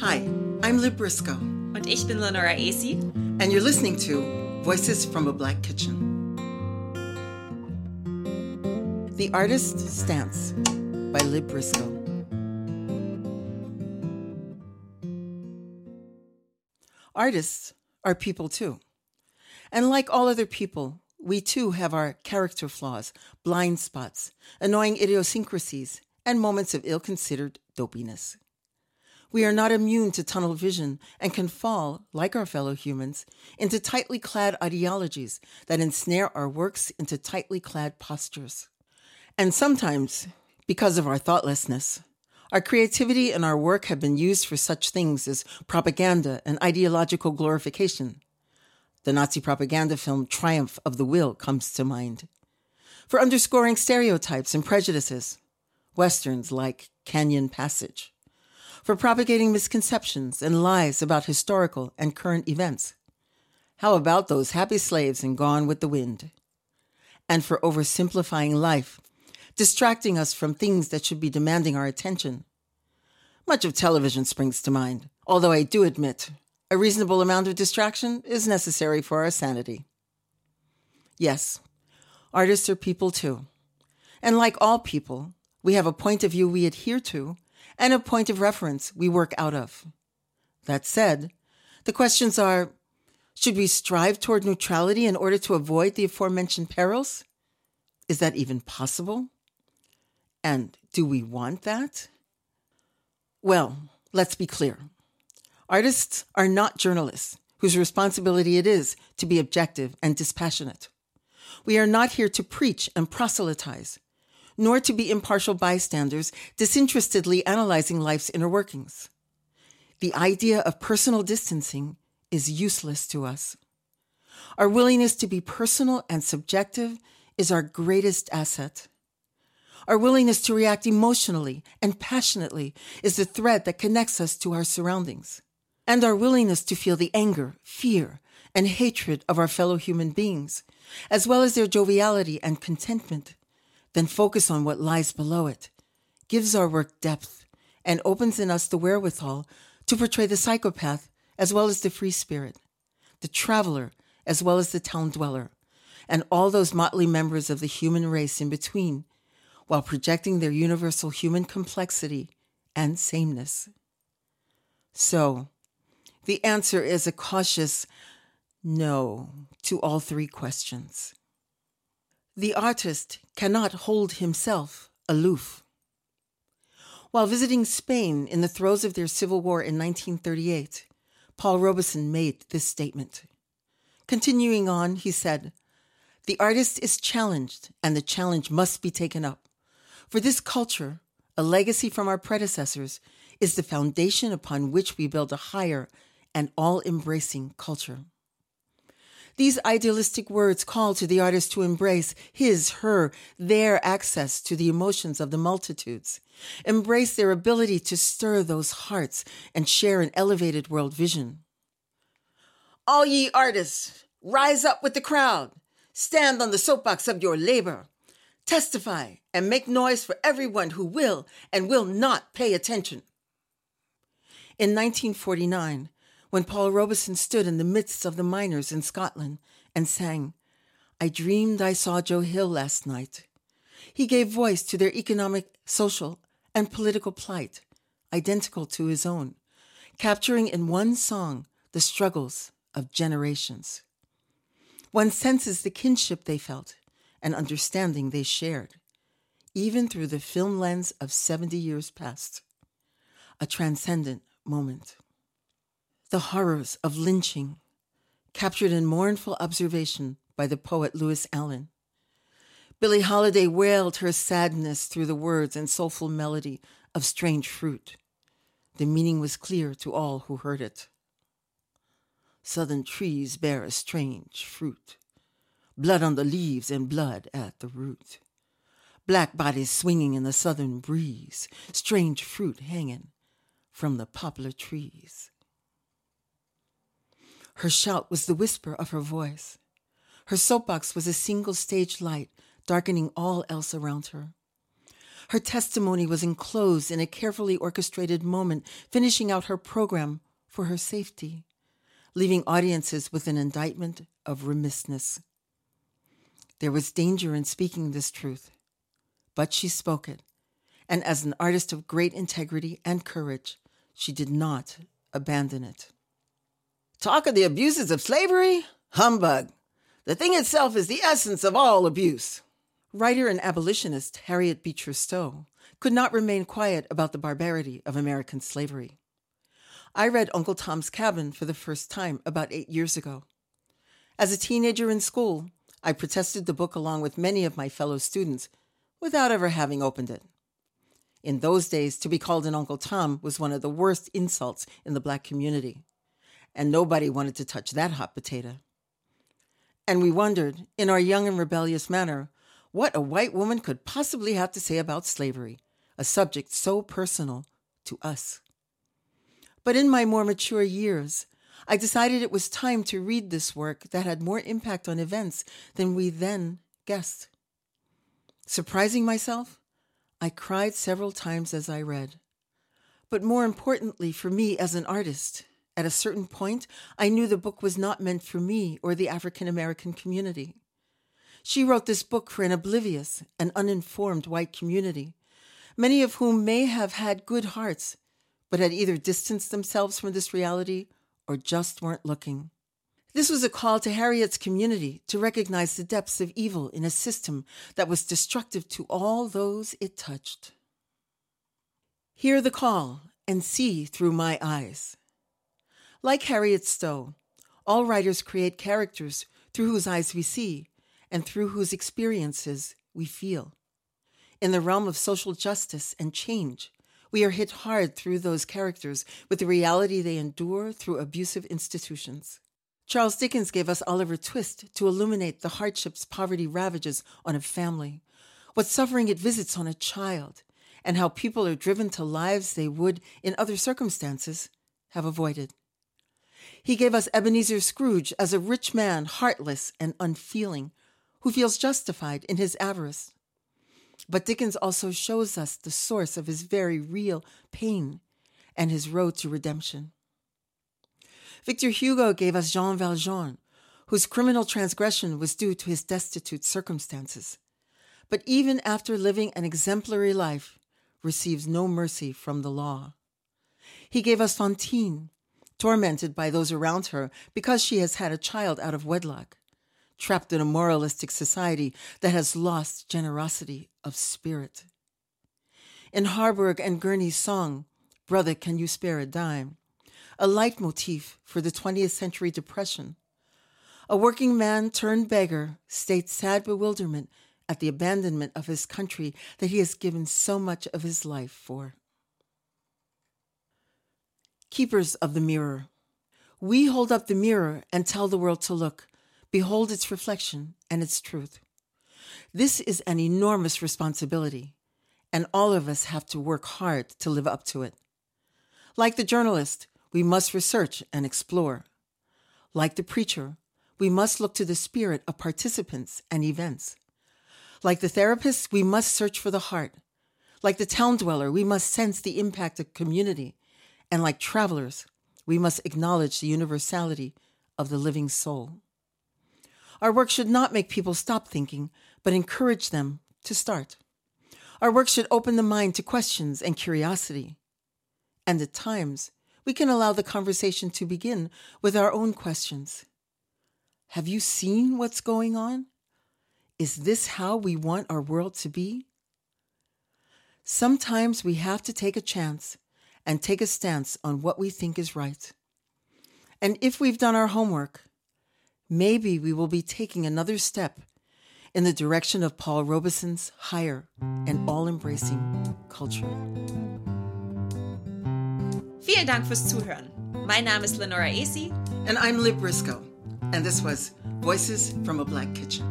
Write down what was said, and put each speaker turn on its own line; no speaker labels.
Hi, I'm Lib Briscoe.
Und ich bin Lenora Acey.
And you're listening to Voices from a Black Kitchen. The Artist's Stance by Lib Briscoe. Artists are people too. And like all other people, we too have our character flaws, blind spots, annoying idiosyncrasies, and moments of ill considered dopiness. We are not immune to tunnel vision and can fall, like our fellow humans, into tightly clad ideologies that ensnare our works into tightly clad postures. And sometimes, because of our thoughtlessness, our creativity and our work have been used for such things as propaganda and ideological glorification. The Nazi propaganda film Triumph of the Will comes to mind. For underscoring stereotypes and prejudices, westerns like Canyon Passage for propagating misconceptions and lies about historical and current events. How about those happy slaves in Gone with the Wind? And for oversimplifying life, distracting us from things that should be demanding our attention. Much of television springs to mind, although I do admit a reasonable amount of distraction is necessary for our sanity. Yes, artists are people too. And like all people, we have a point of view we adhere to and a point of reference we work out of. That said, the questions are should we strive toward neutrality in order to avoid the aforementioned perils? Is that even possible? And do we want that? Well, let's be clear. Artists are not journalists whose responsibility it is to be objective and dispassionate. We are not here to preach and proselytize nor to be impartial bystanders disinterestedly analyzing life's inner workings. The idea of personal distancing is useless to us. Our willingness to be personal and subjective is our greatest asset. Our willingness to react emotionally and passionately is the thread that connects us to our surroundings. And our willingness to feel the anger, fear, and hatred of our fellow human beings, as well as their joviality and contentment, then focus on what lies below it, gives our work depth, and opens in us the wherewithal to portray the psychopath as well as the free spirit, the traveler as well as the town dweller, and all those motley members of the human race in between, while projecting their universal human complexity and sameness. So, the answer is a cautious no to all three questions. The artist cannot hold himself aloof. While visiting Spain in the throes of their civil war in 1938, Paul Robeson made this statement. Continuing on, he said, The artist is challenged, and the challenge must be taken up. For this culture, a legacy from our predecessors, is the foundation upon which we build a higher and all embracing culture. These idealistic words call to the artist to embrace his, her, their access to the emotions of the multitudes, embrace their ability to stir those hearts and share an elevated world vision. All ye artists, rise up with the crowd, stand on the soapbox of your labor, testify, and make noise for everyone who will and will not pay attention. In 1949, when Paul Robeson stood in the midst of the miners in Scotland and sang, I dreamed I saw Joe Hill last night. He gave voice to their economic, social, and political plight, identical to his own, capturing in one song the struggles of generations. One senses the kinship they felt and understanding they shared, even through the film lens of 70 years past. A transcendent moment the horrors of lynching, captured in mournful observation by the poet Lewis Allan. Billie Holiday wailed her sadness through the words and soulful melody of Strange Fruit. The meaning was clear to all who heard it. Southern trees bear a strange fruit, blood on the leaves and blood at the root. Black bodies swinging in the southern breeze, strange fruit hanging from the poplar trees. Her shout was the whisper of her voice. Her soapbox was a single stage light, darkening all else around her. Her testimony was enclosed in a carefully orchestrated moment, finishing out her program for her safety, leaving audiences with an indictment of remissness. There was danger in speaking this truth, but she spoke it, and as an artist of great integrity and courage, she did not abandon it. Talk of the abuses of slavery? Humbug. The thing itself is the essence of all abuse. Writer and abolitionist Harriet Beecher Stowe could not remain quiet about the barbarity of American slavery. I read Uncle Tom's Cabin for the first time about eight years ago. As a teenager in school, I protested the book along with many of my fellow students without ever having opened it. In those days, to be called an Uncle Tom was one of the worst insults in the black community, and nobody wanted to touch that hot potato. And we wondered, in our young and rebellious manner, what a white woman could possibly have to say about slavery, a subject so personal to us. But in my more mature years, I decided it was time to read this work that had more impact on events than we then guessed. Surprising myself, I cried several times as I read. But more importantly for me as an artist, at a certain point, I knew the book was not meant for me or the African American community. She wrote this book for an oblivious and uninformed white community, many of whom may have had good hearts, but had either distanced themselves from this reality or just weren't looking. This was a call to Harriet's community to recognize the depths of evil in a system that was destructive to all those it touched. Hear the call and see through my eyes. Like Harriet Stowe, all writers create characters through whose eyes we see and through whose experiences we feel. In the realm of social justice and change, we are hit hard through those characters with the reality they endure through abusive institutions. Charles Dickens gave us Oliver Twist to illuminate the hardships poverty ravages on a family, what suffering it visits on a child, and how people are driven to lives they would, in other circumstances, have avoided. He gave us Ebenezer Scrooge as a rich man, heartless and unfeeling, who feels justified in his avarice. But Dickens also shows us the source of his very real pain and his road to redemption. Victor Hugo gave us Jean Valjean, whose criminal transgression was due to his destitute circumstances, but even after living an exemplary life, receives no mercy from the law. He gave us Fantine, tormented by those around her because she has had a child out of wedlock trapped in a moralistic society that has lost generosity of spirit. In Harburg and Gorney's song, Brother, Can You Spare a Dime? A leitmotif for the 20th century depression. A working man turned beggar states sad bewilderment at the abandonment of his country that he has given so much of his life for. Keepers of the mirror. We hold up the mirror and tell the world to look, behold its reflection and its truth. This is an enormous responsibility, and all of us have to work hard to live up to it. Like the journalist, we must research and explore. Like the preacher, we must look to the spirit of participants and events. Like the therapist, we must search for the heart. Like the town dweller, we must sense the impact of community. And like travelers, we must acknowledge the universality of the living soul. Our work should not make people stop thinking, but encourage them to start. Our work should open the mind to questions and curiosity. And at times, we can allow the conversation to begin with our own questions. Have you seen what's going on? Is this how we want our world to be? Sometimes we have to take a chance and take a stance on what we think is right. And if we've done our homework, maybe we will be taking another step in the direction of Paul Robeson's higher and all embracing culture.
Vielen Dank fürs Zuhören. Mein Name is Lenora Esi.
And I'm Lib Briscoe. And this was Voices from a Black Kitchen.